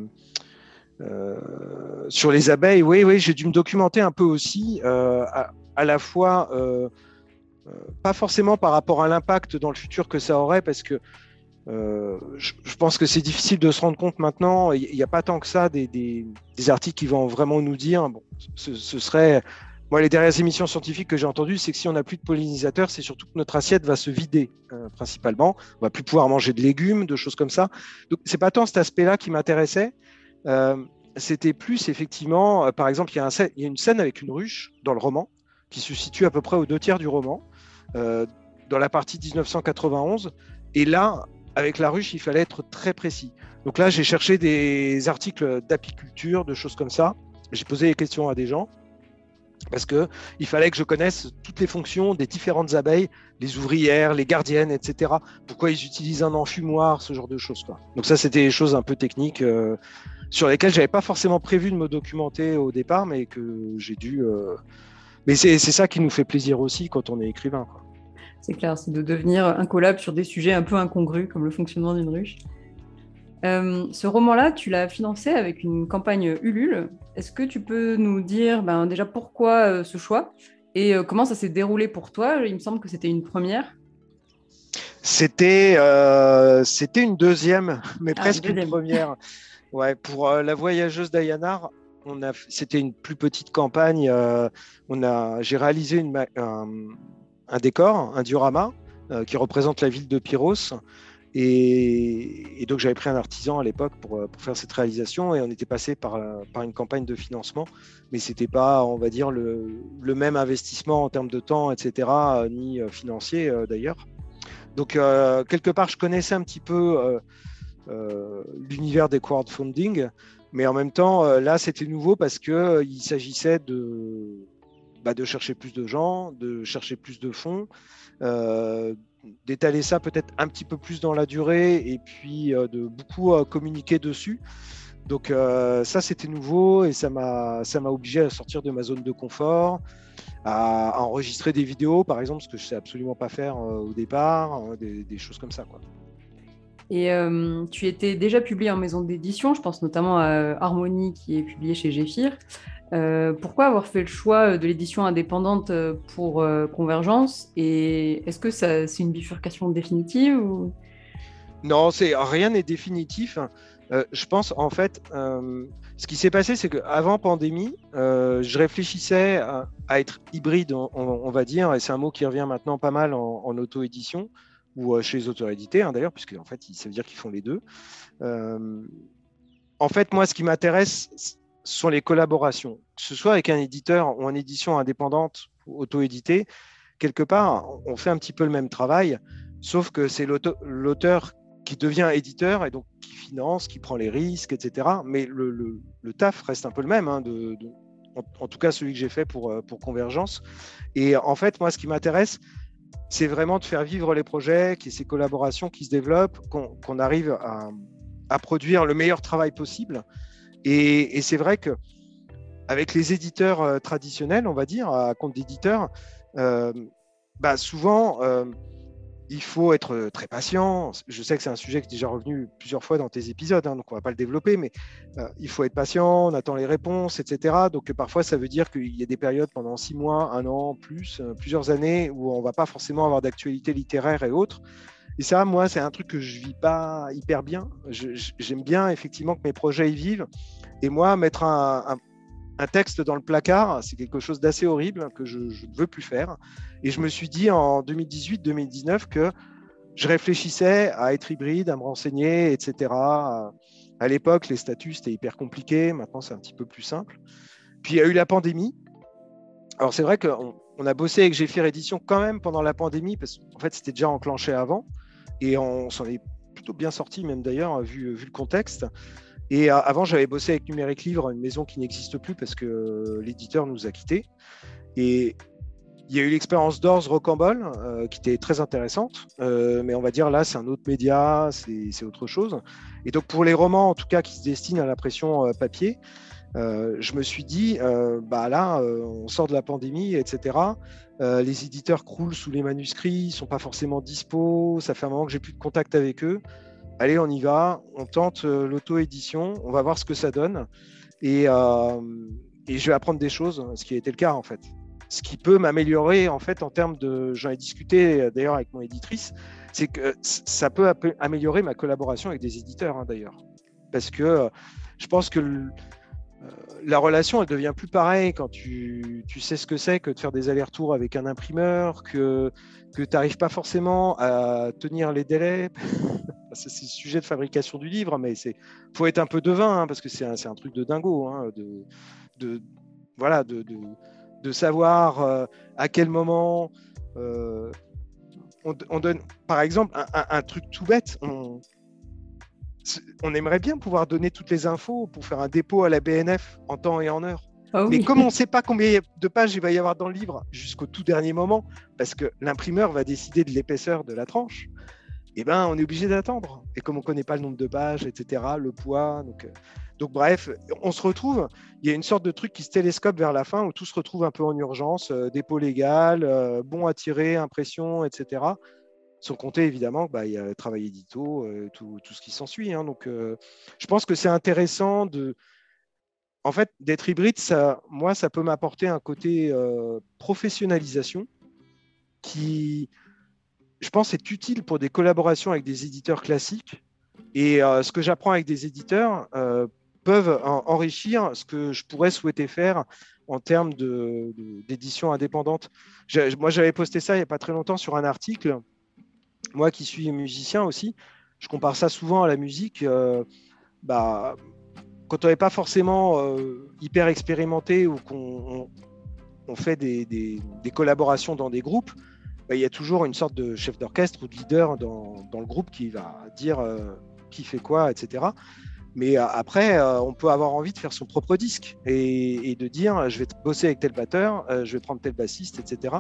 sur les abeilles, oui, oui, j'ai dû me documenter un peu aussi, euh, à, la fois, euh, pas forcément par rapport à l'impact dans le futur que ça aurait, parce que je, pense que c'est difficile de se rendre compte maintenant. Il n'y a pas tant que ça des, articles qui vont vraiment nous dire. Bon, ce, serait. Moi, les dernières émissions scientifiques que j'ai entendues, c'est que si on n'a plus de pollinisateurs, c'est surtout que notre assiette va se vider, principalement. On va plus pouvoir manger de légumes, de choses comme ça. Donc, c'est pas tant cet aspect-là qui m'intéressait. Euh, c'était plus effectivement, euh, par exemple, il y, a une scène avec une ruche dans le roman qui se situe à peu près aux deux tiers du roman, euh, dans la partie 1991. Et là, avec la ruche, il fallait être très précis. Donc là, j'ai cherché des articles d'apiculture, de choses comme ça. j'ai posé des questions à des gens parce que il fallait que je connaisse toutes les fonctions des différentes abeilles, les ouvrières, les gardiennes, etc. Pourquoi ils utilisent un enfumoir, ce genre de choses. Donc ça, c'était des choses un peu techniques sur lesquelles j'avais pas forcément prévu de me documenter au départ, mais que j'ai dû. Euh, mais c'est ça qui nous fait plaisir aussi quand on est écrivain. C'est clair, c'est de devenir un collab sur des sujets un peu incongrus, comme le fonctionnement d'une ruche. Euh, ce roman-là, tu l'as financé avec une campagne Ulule. Est-ce que tu peux nous dire ben, déjà pourquoi euh, ce choix et euh, comment ça s'est déroulé pour toi? Il me semble que c'était une première. C'était c'était une deuxième, mais ah, presque une première. [laughs] Ouais, pour La Voyageuse d'Ayanar, c'était une plus petite campagne. on a j'ai réalisé un, décor, un diorama qui représente la ville de Pyros. Et, donc j'avais pris un artisan à l'époque pour, pour, faire cette réalisation et on était passé par, par une campagne de financement, mais c'était pas, on va dire, le, le, même investissement en termes de temps, etc., ni euh, financier euh, d'ailleurs. Donc euh, quelque part, je connaissais un petit peu l'univers des crowdfunding, mais en même temps, là, c'était nouveau parce que il s'agissait de, bah, de chercher plus de gens, de chercher plus de fonds d'étaler ça peut-être un petit peu plus dans la durée et puis euh, de beaucoup euh, communiquer dessus. Donc euh, ça c'était nouveau et ça m'a obligé à sortir de ma zone de confort, à, enregistrer des vidéos par exemple, ce que je sais absolument pas faire au départ, des, choses comme ça quoi. Et tu étais déjà publié en maison d'édition, je pense notamment à Harmonie qui est publié chez Géphir. Euh, pourquoi avoir fait le choix de l'édition indépendante euh, pour euh, Convergence? Et est-ce que c'est une bifurcation définitive. Non, rien n'est définitif. je pense en fait, ce qui s'est passé, c'est qu'avant pandémie, je réfléchissais à, être hybride, on, va dire, et c'est un mot qui revient maintenant pas mal en, auto-édition ou chez les auteurs édités, hein, d'ailleurs, puisque en fait, ça veut dire qu'ils font les deux. en fait, moi, ce qui m'intéresse, sont les collaborations, que ce soit avec un éditeur ou en édition indépendante auto-édité, quelque part, on fait un petit peu le même travail, sauf que c'est l'auteur qui devient éditeur et donc qui finance, qui prend les risques, etc. Mais le, taf reste un peu le même, hein, en, tout cas celui que j'ai fait euh, pour Convergence. Et en fait, moi, ce qui m'intéresse, c'est vraiment de faire vivre les projets, ces collaborations qui se développent, qu'on arrive à, à, produire le meilleur travail possible. Et, c'est vrai que avec les éditeurs euh, traditionnels, on va dire, à compte d'éditeurs, euh, bah souvent, euh, il faut être très patient. Je sais que c'est un sujet qui est déjà revenu plusieurs fois dans tes épisodes, hein, donc on ne va pas le développer, mais il faut être patient, on attend les réponses, etc. Donc parfois, ça veut dire qu'il y a des périodes pendant six mois, un an, plus, plusieurs années, où on ne va pas forcément avoir d'actualité littéraire et autres. Et ça, moi, c'est un truc que je vis pas hyper bien. J'aime bien effectivement que mes projets y vivent. Et moi, mettre un, texte dans le placard, c'est quelque chose d'assez horrible que je, ne veux plus faire. Et je me suis dit en 2018-2019 que je réfléchissais à être hybride, à me renseigner, etc. À l'époque, les statuts, c'était hyper compliqué. Maintenant, c'est un petit peu plus simple. Puis, il y a eu la pandémie. Alors, c'est vrai qu'on on a bossé avec Géphir Édition quand même pendant la pandémie, parce qu'en fait, c'était déjà enclenché avant. Et on s'en est plutôt bien sorti, même d'ailleurs, vu le contexte. Et euh, avant, j'avais bossé avec Numérique Livre, une maison qui n'existe plus parce que l'éditeur nous a quittés. Et il y a eu l'expérience d'Ors Rocambole, euh, qui était très intéressante. Euh, mais on va dire là, c'est un autre média, c'est autre chose. Et donc, pour les romans, en tout cas, qui se destinent à l'impression papier, je me suis dit, bah là, on sort de la pandémie, etc. les éditeurs croulent sous les manuscrits, ils sont pas forcément dispo. Ça fait un moment que j'ai plus de contact avec eux allez, on y va, on tente euh, l'auto-édition, on va voir ce que ça donne. Euh, et, je vais apprendre des choses, ce qui a été le cas en fait. Ce qui peut m'améliorer en fait en termes de. J'en ai discuté euh, d'ailleurs avec mon éditrice, c'est que ça peut améliorer ma collaboration avec des éditeurs hein, d'ailleurs. Parce que je pense que la relation, elle devient plus pareille quand tu, sais ce que c'est que de faire des allers-retours avec un imprimeur, que, que tu n'arrives pas forcément à tenir les délais. C'est le sujet de fabrication du livre, mais il faut être un peu devin, hein, parce que c'est un, truc de dingo, hein, de, de, voilà, de, de, savoir euh, à quel moment euh, on, donne, par exemple, un, truc tout bête. On, on aimerait bien pouvoir donner toutes les infos pour faire un dépôt à la BNF en temps et en heure. Ah Mais comme on ne sait pas combien de pages il va y avoir dans le livre jusqu'au tout dernier moment, parce que l'imprimeur va décider de l'épaisseur de la tranche, eh ben, on est obligé d'attendre. Et comme on ne connaît pas le nombre de pages, etc., le poids, donc, euh, donc bref, on se retrouve, il y a une sorte de truc qui se télescope vers la fin où tout se retrouve un peu en urgence, euh, dépôt légal, euh, bon à tirer, impression, etc. Sans compter évidemment bah, il y a le travail édito, tout, tout, ce qui s'ensuit. Hein. donc je pense que c'est intéressant de, en fait, d'être hybride, moi, ça peut m'apporter un côté professionnalisation qui, je pense, est utile pour des collaborations avec des éditeurs classiques. Et euh, ce que j'apprends avec des éditeurs euh, peuvent enrichir ce que je pourrais souhaiter faire en termes d'édition indépendante. Moi, j'avais posté ça il n'y a pas très longtemps sur un article. Moi qui suis musicien aussi, je compare ça souvent à la musique. bah, quand on n'est pas forcément euh, hyper expérimenté ou qu'on on, fait des, collaborations dans des groupes, il y a toujours une sorte de chef d'orchestre ou de leader dans, le groupe qui va dire euh, qui fait quoi, etc. Mais euh, après, on peut avoir envie de faire son propre disque et, de dire je vais bosser avec tel batteur, je vais prendre tel bassiste, etc.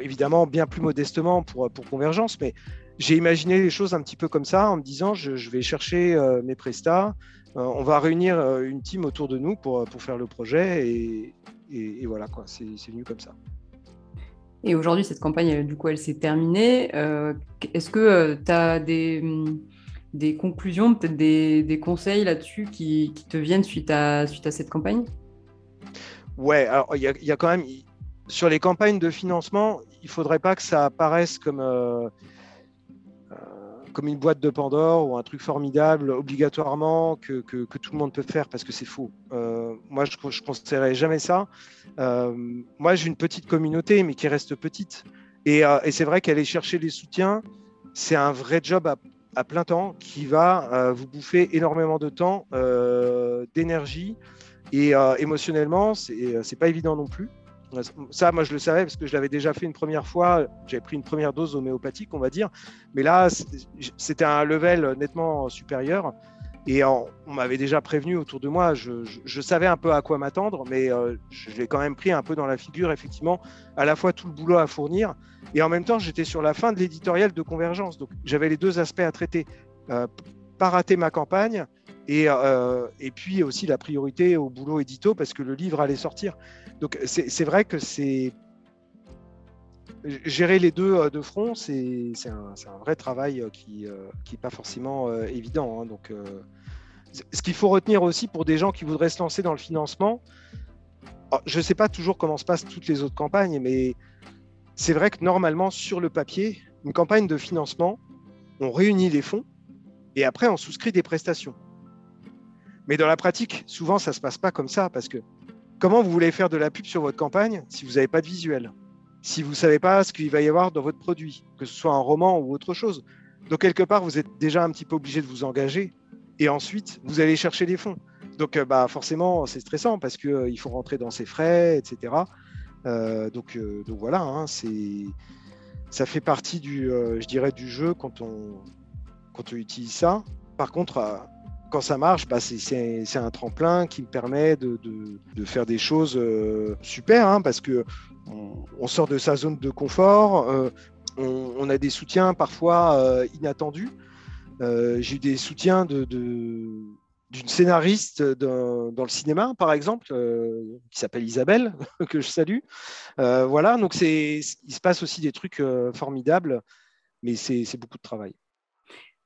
Évidemment, bien plus modestement pour, Convergence, mais j'ai imaginé les choses un petit peu comme ça en me disant je, vais chercher mes prestats, euh, on va réunir euh, une team autour de nous pour, pour faire le projet et, voilà, quoi, c'est venu comme ça. Et aujourd'hui, cette campagne, du coup, elle s'est terminée. Euh, est-ce que tu as des, des conclusions, peut-être des, conseils là-dessus qui, te viennent suite à, suite à cette campagne? Ouais, alors il y, y, a quand même, sur les campagnes de financement, il ne faudrait pas que ça apparaisse comme comme une boîte de Pandore ou un truc formidable obligatoirement que, que, tout le monde peut faire parce que c'est faux. Euh, moi, je ne considérerais jamais ça. Euh, moi, j'ai une petite communauté, mais qui reste petite. Et, euh, et c'est vrai qu'aller chercher les soutiens, c'est un vrai job à, à, plein temps qui va vous bouffer énormément de temps, d'énergie. Et émotionnellement, c'est pas évident non plus. Ça, moi, je le savais parce que je l'avais déjà fait une première fois. J'avais pris une première dose homéopathique, on va dire. Mais là, c'était un level nettement supérieur. Et on, m'avait déjà prévenu autour de moi. Je, savais un peu à quoi m'attendre, mais euh, je l'ai quand même pris un peu dans la figure, effectivement, à la fois tout le boulot à fournir. Et en même temps, j'étais sur la fin de l'éditorial de Convergence. Donc, j'avais les deux aspects à traiter. Euh, pas rater ma campagne et, euh, et puis aussi la priorité au boulot édito parce que le livre allait sortir. Donc c'est vrai que c'est gérer les deux euh, de front, c'est un, un, vrai travail euh, qui n'est pas forcément évident. Hein. donc, ce qu'il faut retenir aussi pour des gens qui voudraient se lancer dans le financement, oh, je ne sais pas toujours comment se passent toutes les autres campagnes, mais c'est vrai que normalement, sur le papier, une campagne de financement, on réunit les fonds et après on souscrit des prestations. Mais dans la pratique, souvent ça ne se passe pas comme ça parce que comment vous voulez faire de la pub sur votre campagne si vous n'avez pas de visuel? Si vous ne savez pas ce qu'il va y avoir dans votre produit, que ce soit un roman ou autre chose. Donc quelque part, vous êtes déjà un petit peu obligé de vous engager et ensuite vous allez chercher des fonds. Donc euh, bah, forcément, c'est stressant parce qu'il euh, faut rentrer dans ses frais, etc. Euh, donc, donc voilà, hein, ça fait partie du, je dirais, du jeu quand on, quand on utilise ça. Par contre, euh, quand ça marche, bah, c'est un tremplin qui me permet de, faire des choses euh, super, hein, parce que on, sort de sa zone de confort, euh, on, a des soutiens parfois inattendus. J'ai eu des soutiens d'une scénariste dans, le cinéma, par exemple, qui s'appelle Isabelle, [laughs] que je salue. voilà, donc il se passe aussi des trucs formidables, mais c'est beaucoup de travail.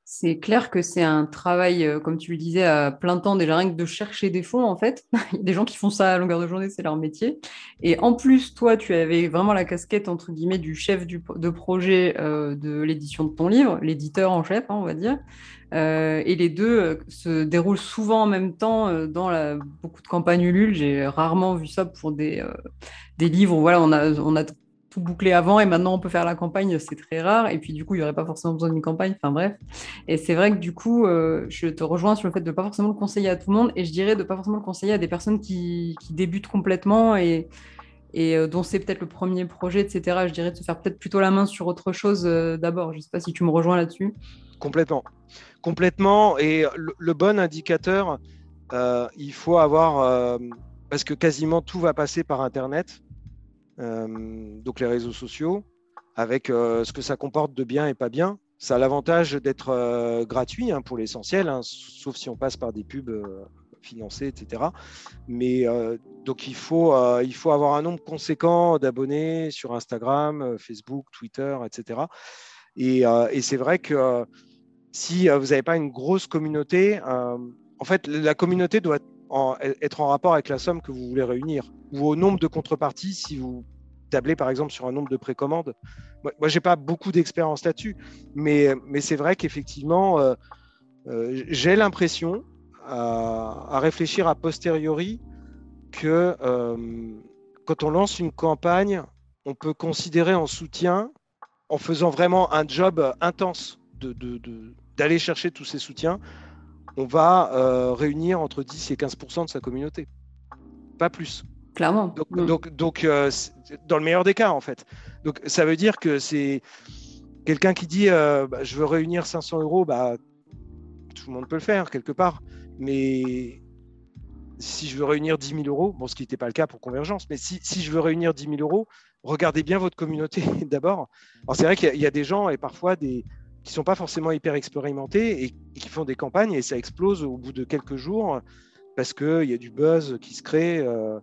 C'est clair que c'est un travail, euh, comme tu le disais, à plein temps, déjà rien que de chercher des fonds, en fait. [laughs] Il y a des gens qui font ça à longueur de journée, c'est leur métier. Et en plus, toi, tu avais vraiment la casquette, entre guillemets, du chef de projet euh, de l'édition de ton livre, l'éditeur en chef, hein, on va dire. Euh, et les deux se déroulent souvent en même temps dans beaucoup de campagnes Ulule. J'ai rarement vu ça pour des, des livres. Voilà, on a, on a bouclé avant et maintenant on peut faire la campagne, c'est très rare. Et puis du coup, il n'y aurait pas forcément besoin d'une campagne. Enfin bref. Et c'est vrai que du coup, euh, je te rejoins sur le fait de ne pas forcément le conseiller à tout le monde et je dirais de ne pas forcément le conseiller à des personnes qui, débutent complètement et, et dont c'est peut-être le premier projet, etc., je dirais de se faire peut-être plutôt la main sur autre chose d'abord. Je ne sais pas si tu me rejoins là-dessus. Complètement. Complètement. Et le, bon indicateur, il faut avoir, parce que quasiment tout va passer par Internet, donc les réseaux sociaux, avec ce que ça comporte de bien et pas bien ça a l'avantage d'être euh, gratuit hein, pour l'essentiel, hein, sauf si on passe par des pubs euh, financées, etc. Mais euh, donc il faut, il faut avoir un nombre conséquent d'abonnés sur Instagram, Facebook, Twitter, etc. Et, et c'est vrai que si vous n'avez pas une grosse communauté, en fait, la communauté doit être en rapport avec la somme que vous voulez réunir ou au nombre de contreparties si vous tablez par exemple sur un nombre de précommandes. Moi, je n'ai pas beaucoup d'expérience là-dessus, mais, mais c'est vrai qu'effectivement, euh, euh, j'ai l'impression, à, réfléchir a posteriori, que euh, quand on lance une campagne, on peut considérer en soutien, en faisant vraiment un job intense d'aller de, chercher tous ces soutiens, on va réunir entre 10 et 15% de sa communauté. Pas plus. Clairement. Donc, donc, euh, dans le meilleur des cas, en fait. Donc, ça veut dire que c'est quelqu'un qui dit euh, bah, je veux réunir 500 euros, bah, tout le monde peut le faire quelque part. Mais si je veux réunir 10 000 euros, bon, ce qui n'était pas le cas pour Convergence, mais si, si, je veux réunir 10 000 euros, regardez bien votre communauté [laughs] d'abord. Alors, c'est vrai qu'il y, a des gens et parfois des qui sont pas forcément hyper expérimentés et, qui font des campagnes et ça explose au bout de quelques jours parce qu'il y a du buzz qui se crée. Euh,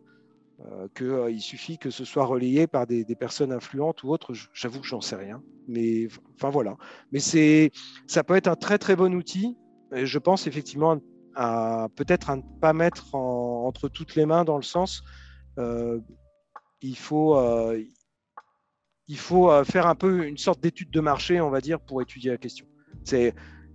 euh, qu'il euh, suffit que ce soit relayé par des, personnes influentes ou autres. J'avoue que j'en sais rien. Mais enfin voilà. Mais c'est, ça peut être un très très bon outil. Je pense effectivement à, peut-être à ne pas mettre entre toutes les mains dans le sens, il faut, il faut faire un peu une sorte d'étude de marché, on va dire, pour étudier la question. C'est,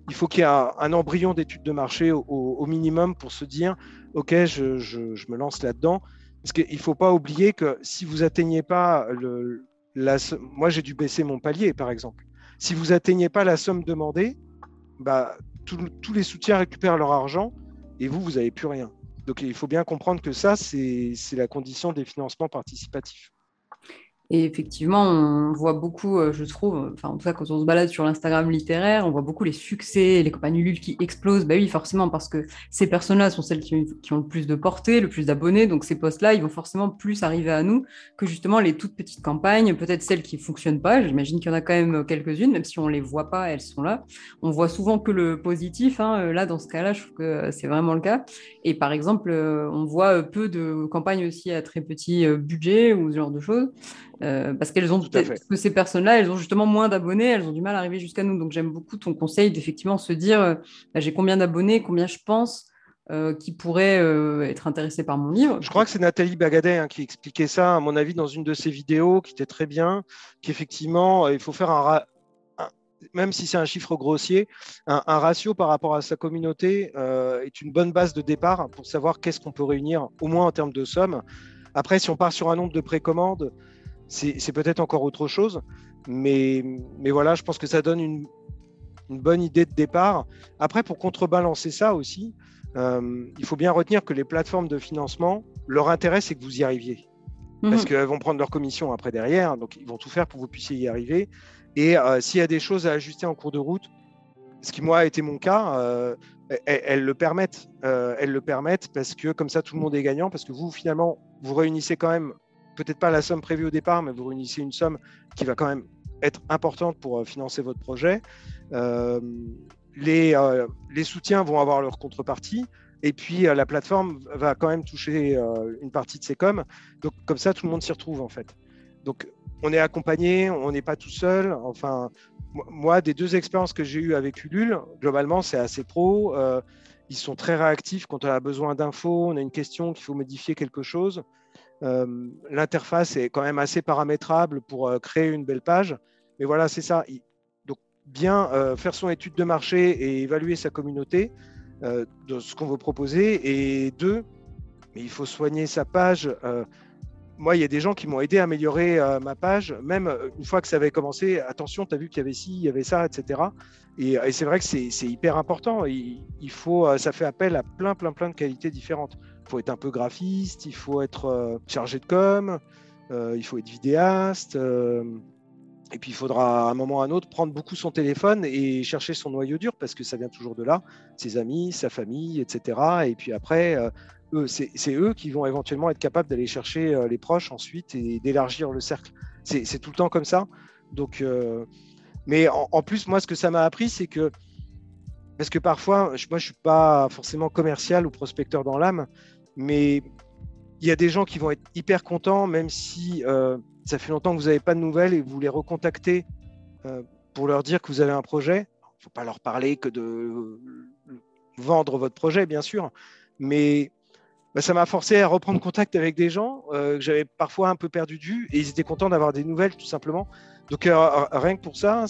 il faut qu'il y ait un, embryon d'étude de marché au, minimum pour se dire, OK, je, je me lance là-dedans. Parce qu'il ne faut pas oublier que si vous atteignez pas le, la, moi j'ai dû baisser mon palier par exemple. Si vous atteignez pas la somme demandée, bah, tous les soutiens récupèrent leur argent et vous, vous n'avez plus rien. Donc il faut bien comprendre que ça, c'est la condition des financements participatifs. Et effectivement, on voit beaucoup, euh, je trouve, enfin en tout cas quand on se balade sur l'Instagram littéraire, on voit beaucoup les succès, les campagnes Ulule qui explosent. Bah oui, forcément, parce que ces personnes-là sont celles qui, ont le plus de portée, le plus d'abonnés, donc ces posts-là, ils vont forcément plus arriver à nous que justement les toutes petites campagnes, peut-être celles qui ne fonctionnent pas. J'imagine qu'il y en a quand même quelques-unes, même si on ne les voit pas, elles sont là. On voit souvent que le positif. Hein. Là, dans ce cas-là, je trouve que c'est vraiment le cas. Et par exemple, euh, on voit peu de campagnes aussi à très petit euh, budget ou ce genre de choses. Euh, parce qu'elles ont que ces personnes-là, elles ont justement moins d'abonnés, elles ont du mal à arriver jusqu'à nous. Donc j'aime beaucoup ton conseil d'effectivement se dire euh, bah, j'ai combien d'abonnés, combien je pense euh, qui pourraient être intéressés par mon livre. Je crois que c'est Nathalie Bagadet hein, qui expliquait ça, à mon avis, dans une de ses vidéos, qui était très bien, qu'effectivement, il faut faire un, même si c'est un chiffre grossier, un, ratio par rapport à sa communauté est une bonne base de départ pour savoir qu'est-ce qu'on peut réunir, au moins en termes de somme. Après, si on part sur un nombre de précommandes, c'est peut-être encore autre chose. Mais, mais voilà, je pense que ça donne une, bonne idée de départ. Après, pour contrebalancer ça aussi, euh, il faut bien retenir que les plateformes de financement, leur intérêt, c'est que vous y arriviez. Mhm. Parce qu'elles vont prendre leur commission après derrière, donc ils vont tout faire pour que vous puissiez y arriver. Et euh, s'il y a des choses à ajuster en cours de route, ce qui moi a été mon cas, euh, elles, le permettent. elles le permettent parce que comme ça, tout le monde est gagnant, parce que vous, finalement, vous réunissez quand même peut-être pas la somme prévue au départ, mais vous réunissez une somme qui va quand même être importante pour euh, financer votre projet. Euh, les, euh, les, soutiens vont avoir leur contrepartie. Et puis la plateforme va quand même toucher une partie de ses coms. Donc comme ça, tout le monde s'y retrouve en fait. Donc on est accompagné, on n'est pas tout seul. Enfin, moi, des deux expériences que j'ai eues avec Ulule, globalement, c'est assez pro. ils sont très réactifs quand on a besoin d'infos, on a une question, qu'il faut modifier quelque chose. Euh, l'interface est quand même assez paramétrable pour euh, créer une belle page. Mais voilà, c'est ça. Donc, bien euh, faire son étude de marché et évaluer sa communauté de ce qu'on veut proposer. Et deux, il faut soigner sa page. Moi, il y a des gens qui m'ont aidé à améliorer ma page, même une fois que ça avait commencé. Attention, tu as vu qu'il y avait ci, il y avait ça, etc. Et, c'est vrai que c'est hyper important. Il, faut, ça fait appel à plein, plein, plein de qualités différentes. Il faut être un peu graphiste, il faut être euh, chargé de com, il faut être vidéaste. et puis il faudra à un moment ou à un autre prendre beaucoup son téléphone et chercher son noyau dur parce que ça vient toujours de là, ses amis, sa famille, etc. Et puis après, c'est eux qui vont éventuellement être capables d'aller chercher les proches ensuite et d'élargir le cercle. C'est tout le temps comme ça. Donc, mais en, plus, moi, ce que ça m'a appris, c'est que parce que parfois, moi, je suis pas forcément commercial ou prospecteur dans l'âme, mais il y a des gens qui vont être hyper contents, même si euh, ça fait longtemps que vous n'avez pas de nouvelles et vous les recontactez euh, pour leur dire que vous avez un projet. Il ne faut pas leur parler que de vendre votre projet, bien sûr, mais bah, ça m'a forcé à reprendre contact avec des gens euh, que j'avais parfois un peu perdu de vue et ils étaient contents d'avoir des nouvelles, tout simplement. Donc, rien que pour ça,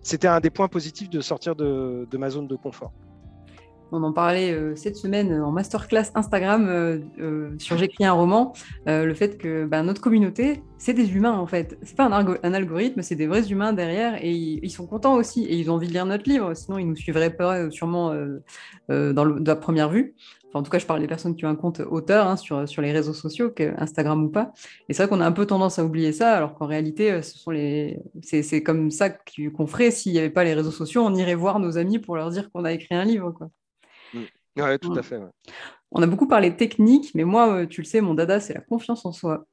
c'était un des points positifs de sortir de, ma zone de confort. On en parlait euh, cette semaine en masterclass Instagram euh, euh, sur J'écris un roman, le fait que bah, notre communauté, c'est des humains en fait. C'est pas un, algorithme, c'est des vrais humains derrière et ils, sont contents aussi et ils ont envie de lire notre livre, sinon ils nous suivraient pas sûrement dans la première vue en tout cas, je parle des personnes qui ont un compte auteur hein, sur, les réseaux sociaux, Instagram ou pas. Et c'est vrai qu'on a un peu tendance à oublier ça, alors qu'en réalité, ce sont les... c'est comme ça qu'on ferait s'il n'y avait pas les réseaux sociaux. On irait voir nos amis pour leur dire qu'on a écrit un livre. Mmh. Oui, tout à fait. On a beaucoup parlé technique, mais moi, euh, tu le sais, mon dada, c'est la confiance en soi.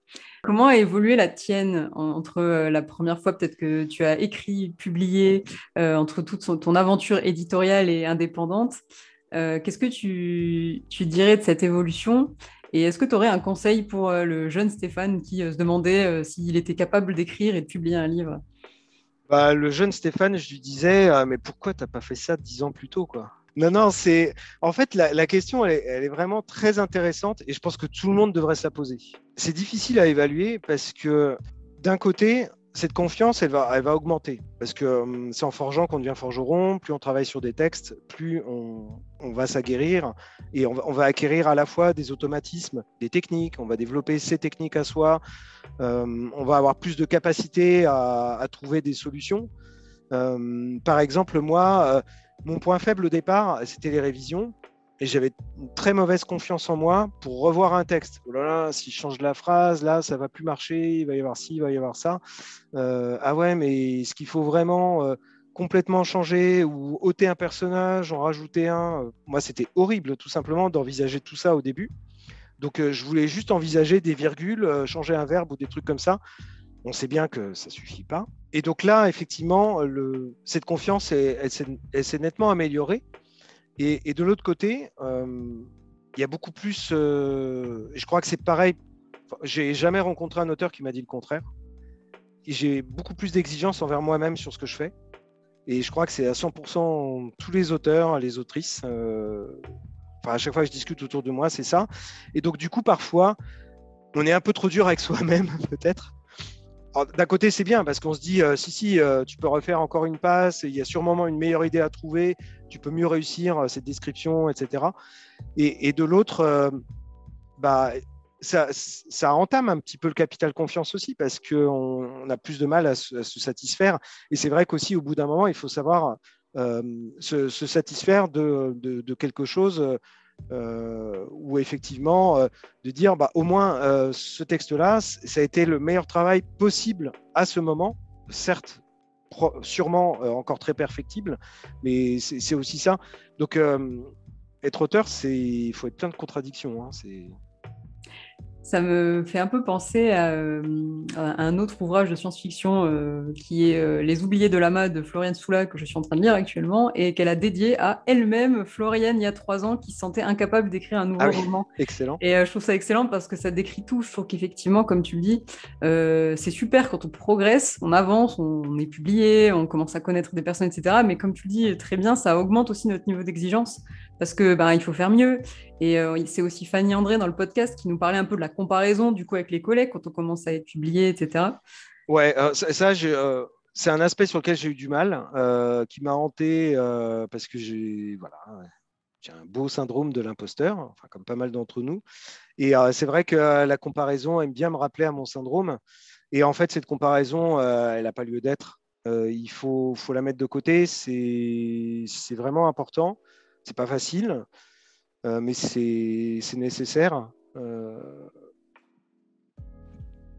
Comment a évolué la tienne entre euh, la première fois peut-être que tu as écrit, publié, entre toute ton aventure éditoriale et indépendante euh, qu'est-ce que tu, dirais de cette évolution? Et est-ce que tu aurais un conseil pour euh, le jeune Stéphane qui euh, se demandait s'il était capable d'écrire et de publier un livre? Bah, Le jeune Stéphane, je lui disais, mais pourquoi tu n'as pas fait ça dix ans plus tôt quoi? Non, non, c'est. En fait, la, question, elle est, vraiment très intéressante et je pense que tout le monde devrait se la poser. C'est difficile à évaluer parce que d'un côté, cette confiance, elle va, elle va augmenter. Parce que hum, c'est en forgeant qu'on devient forgeron. Plus on travaille sur des textes, plus on, va s'aguerrir. Et on va, acquérir à la fois des automatismes, des techniques. On va développer ces techniques à soi. Hum, on va avoir plus de capacité à, trouver des solutions. Hum, par exemple, moi, euh, mon point faible au départ, c'était les révisions et j'avais une très mauvaise confiance en moi pour revoir un texte. Oh là là, si je change la phrase, là, ça va plus marcher, il va y avoir ci, il va y avoir ça. Euh, ah ouais, mais est-ce qu'il faut vraiment euh, complètement changer ou ôter un personnage, en rajouter un? Moi, c'était horrible, tout simplement, d'envisager tout ça au début. Donc, euh, je voulais juste envisager des virgules, changer un verbe ou des trucs comme ça. On sait bien que ça suffit pas. Et donc là, effectivement, cette confiance, elle s'est nettement améliorée. Et, de l'autre côté, euh, il y a beaucoup plus. Euh, je crois que c'est pareil. J'ai jamais rencontré un auteur qui m'a dit le contraire. J'ai beaucoup plus d'exigences envers moi-même sur ce que je fais. Et je crois que c'est à 100% tous les auteurs, les autrices. Euh, à chaque fois que je discute autour de moi, c'est ça. Et donc, du coup, parfois, on est un peu trop dur avec soi-même, [laughs] peut-être. D'un côté, c'est bien parce qu'on se dit, si, si, tu peux refaire encore une passe, il y a sûrement une meilleure idée à trouver, tu peux mieux réussir euh, cette description, etc. Et, de l'autre, euh, bah, ça, entame un petit peu le capital confiance aussi parce qu'on on a plus de mal à se, satisfaire. Et c'est vrai qu'aussi, au bout d'un moment, il faut savoir euh, se, satisfaire de, quelque chose euh, où effectivement, de dire bah, au moins ce texte-là, ça a été le meilleur travail possible à ce moment. Certes, sûrement euh, encore très perfectible, mais c'est aussi ça. Donc, euh, être auteur, il faut être plein de contradictions. Hein, c'est ça me fait un peu penser à, un autre ouvrage de science-fiction euh, qui est euh, Les oubliés de l'amas de Floriane Soula, que je suis en train de lire actuellement, et qu'elle a dédié à elle-même, Floriane, il y a trois ans, qui se sentait incapable d'écrire un nouveau ah roman. Excellent. Et euh, je trouve ça excellent parce que ça décrit tout. Je trouve qu'effectivement, comme tu le dis, c'est super quand on progresse, on avance, on, est publié, on commence à connaître des personnes, etc. Mais comme tu le dis très bien, ça augmente aussi notre niveau d'exigence parce que ben, il faut faire mieux. Et euh, c'est aussi Fanny André dans le podcast qui nous parlait un peu de la comparaison du coup avec les collègues quand on commence à être publié, etc. Ouais, euh, ça, euh, c'est un aspect sur lequel j'ai eu du mal, qui m'a hanté parce que j'ai voilà, un beau syndrome de l'imposteur, enfin comme pas mal d'entre nous. Et c'est vrai que la comparaison aime bien me rappeler à mon syndrome. Et en fait, cette comparaison, elle n'a pas lieu d'être. il faut, faut, la mettre de côté. C'est vraiment important. C'est pas facile, euh, mais c'est nécessaire. Euh,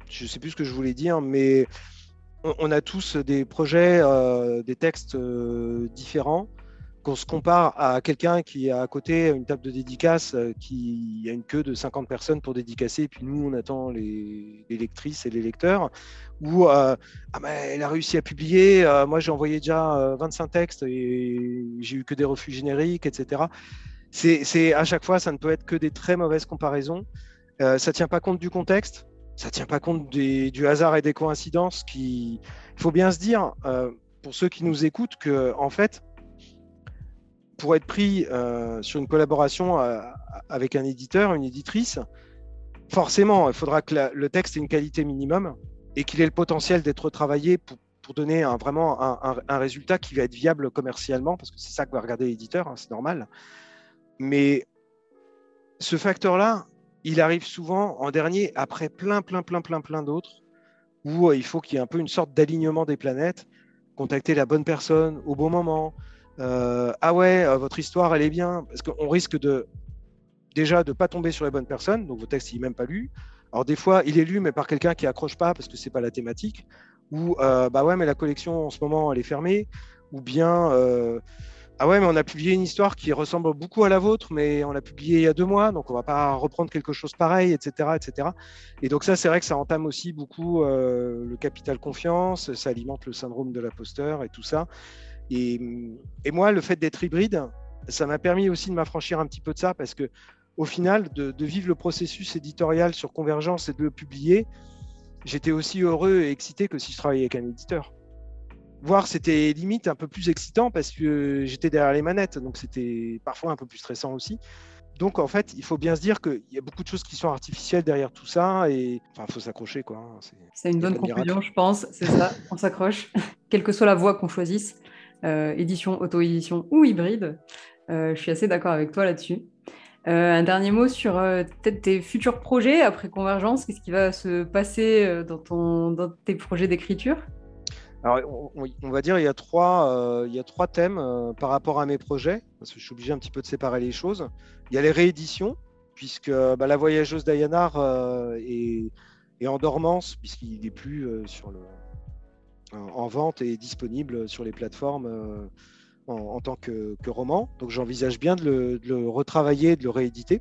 je sais plus ce que je voulais dire, mais on a tous des projets, euh, des textes différents. Qu'on se compare à quelqu'un qui a à côté une table de dédicace, euh, qui a une queue de 50 personnes pour dédicacer, et puis nous, on attend les, lectrices et les lecteurs. Ou ah elle a réussi à publier, moi j'ai envoyé déjà 25 textes et j'ai eu que des refus génériques, etc. C'est à chaque fois, ça ne peut être que des très mauvaises comparaisons. ça ne tient pas compte du contexte ça tient pas compte du hasard et des coïncidences. Qui, il faut bien se dire, euh, pour ceux qui nous écoutent, que en fait, pour être pris euh, sur une collaboration euh, avec un éditeur, une éditrice, forcément, il faudra que le texte ait une qualité minimum et qu'il ait le potentiel d'être travaillé pour, donner vraiment un, un, résultat qui va être viable commercialement, parce que c'est ça que va regarder l'éditeur, hein, c'est normal. Mais ce facteur-là, il arrive souvent en dernier après plein, plein, plein, plein, plein d'autres où euh, il faut qu'il y ait un peu une sorte d'alignement des planètes, contacter la bonne personne au bon moment. Euh, ah ouais, euh, votre histoire, elle est bien, parce qu'on risque de déjà de pas tomber sur les bonnes personnes, donc vos textes, il n'est même pas lu. Alors des fois, il est lu, mais par quelqu'un qui accroche pas parce que c'est pas la thématique, ou bah ouais, mais la collection en ce moment, elle est fermée, ou bien ah ouais, mais on a publié une histoire qui ressemble beaucoup à la vôtre, mais on l'a publiée il y a deux mois, donc on va pas reprendre quelque chose pareil, etc., etc. Et donc ça, c'est vrai que ça entame aussi beaucoup euh, le capital confiance, ça alimente le syndrome de l'imposteur et tout ça. Et, moi, le fait d'être hybride, ça m'a permis aussi de m'affranchir un petit peu de ça, parce que au final, de, de, vivre le processus éditorial sur Convergence et de le publier, j'étais aussi heureux et excité que si je travaillais avec un éditeur voire c'était limite un peu plus excitant parce que j'étais derrière les manettes, donc c'était parfois un peu plus stressant aussi. Donc en fait, il faut bien se dire qu'il y a beaucoup de choses qui sont artificielles derrière tout ça et enfin, faut s'accrocher quoi. Hein, c'est une bonne conclusion, je pense. C'est ça, on s'accroche, [laughs] quelle que soit la voie qu'on choisisse, édition, auto-édition ou hybride. Euh, je suis assez d'accord avec toi là-dessus. Euh, un dernier mot sur peut-être tes futurs projets après Convergence. Qu'est-ce qui va se passer dans, tes projets d'écriture? Alors, on, va dire il y a trois, euh, thèmes euh, par rapport à mes projets, parce que je suis obligé un petit peu de séparer les choses. Il y a les rééditions, puisque bah, La Voyageuse d'Ayanar euh, est, en dormance, puisqu'il n'est plus sur le, en vente et disponible sur les plateformes en, tant que, roman. Donc j'envisage bien de le, retravailler, de le rééditer.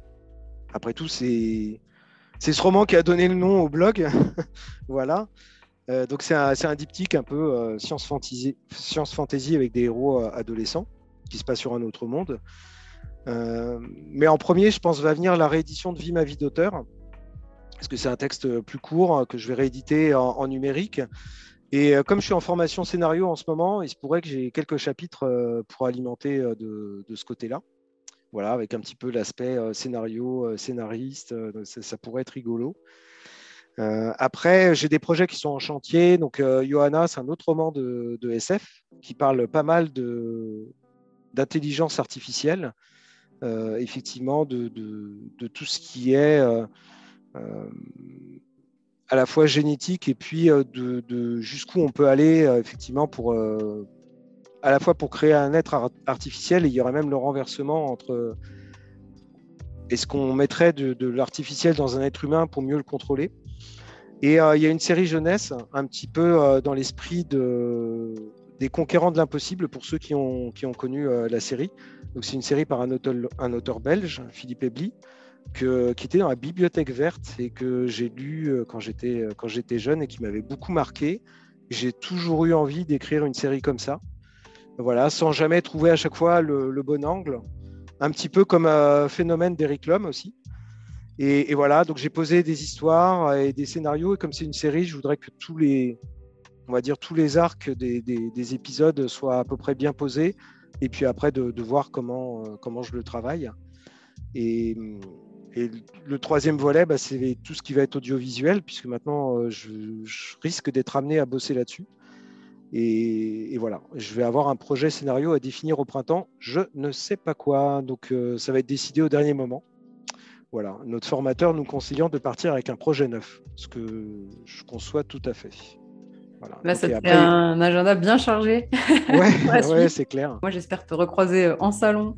Après tout, c'est ce roman qui a donné le nom au blog. [laughs] voilà. Euh, donc c'est un, diptyque un peu euh, science, fantasy, avec des héros euh, adolescents qui se passent sur un autre monde. mais en premier, je pense va venir la réédition de Vie ma vie d'auteur, parce que c'est un texte plus court que je vais rééditer en, numérique. Et comme je suis en formation scénario en ce moment, il se pourrait que j'ai quelques chapitres pour alimenter de, ce côté-là. Voilà, avec un petit peu l'aspect scénario, scénariste, ça, pourrait être rigolo. Euh, après, j'ai des projets qui sont en chantier. Donc, euh, Johanna, c'est un autre roman de, SF qui parle pas mal d'intelligence artificielle, euh, effectivement, de, tout ce qui est à la fois génétique et puis de, jusqu'où on peut aller, effectivement, pour à la fois pour créer un être artificiel et il y aurait même le renversement entre est-ce qu'on mettrait de l'artificiel dans un être humain pour mieux le contrôler et euh, il y a une série jeunesse, un petit peu euh, dans l'esprit de, des Conquérants de l'impossible pour ceux qui ont, qui ont connu euh, la série. C'est une série par un auteur, un auteur belge, Philippe Ebli, qui était dans la bibliothèque verte et que j'ai lu quand j'étais quand j'étais jeune et qui m'avait beaucoup marqué. J'ai toujours eu envie d'écrire une série comme ça, voilà, sans jamais trouver à chaque fois le, bon angle. Un petit peu comme un phénomène d'Eric Lhomme aussi. Et, voilà, donc j'ai posé des histoires et des scénarios. Et comme c'est une série, je voudrais que tous les, on va dire tous les arcs des, épisodes soient à peu près bien posés. Et puis après, de, voir comment, euh, comment je le travaille. Et, le troisième volet, bah, c'est tout ce qui va être audiovisuel, puisque maintenant, euh, je, risque d'être amené à bosser là-dessus. Et, voilà, je vais avoir un projet scénario à définir au printemps. Je ne sais pas quoi, donc euh, ça va être décidé au dernier moment. Voilà, notre formateur nous conseillant de partir avec un projet neuf, ce que je conçois tout à fait. Voilà. Là, ça fait un agenda bien chargé. Ouais, [laughs] ouais c'est clair. Moi, j'espère te recroiser en salon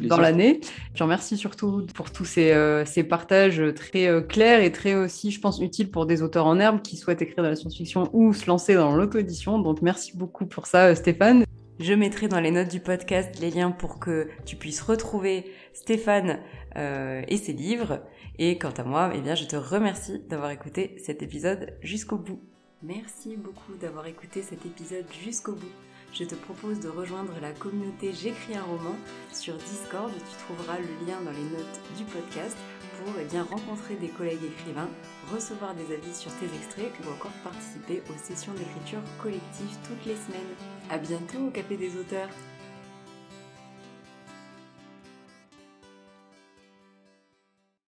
dans l'année. Je remercie surtout pour tous ces, euh, ces partages très euh, clairs et très aussi, je pense, utiles pour des auteurs en herbe qui souhaitent écrire de la science-fiction ou se lancer dans l'auto-édition. Donc merci beaucoup pour ça, Stéphane. Je mettrai dans les notes du podcast les liens pour que tu puisses retrouver Stéphane et ses livres. Et quant à moi, eh bien, je te remercie d'avoir écouté cet épisode jusqu'au bout. Merci beaucoup d'avoir écouté cet épisode jusqu'au bout je te propose de rejoindre la communauté J'écris un roman sur Discord. Tu trouveras le lien dans les notes du podcast pour eh bien, rencontrer des collègues écrivains, recevoir des avis sur tes extraits ou encore participer aux sessions d'écriture collective toutes les semaines. À bientôt au Café des auteurs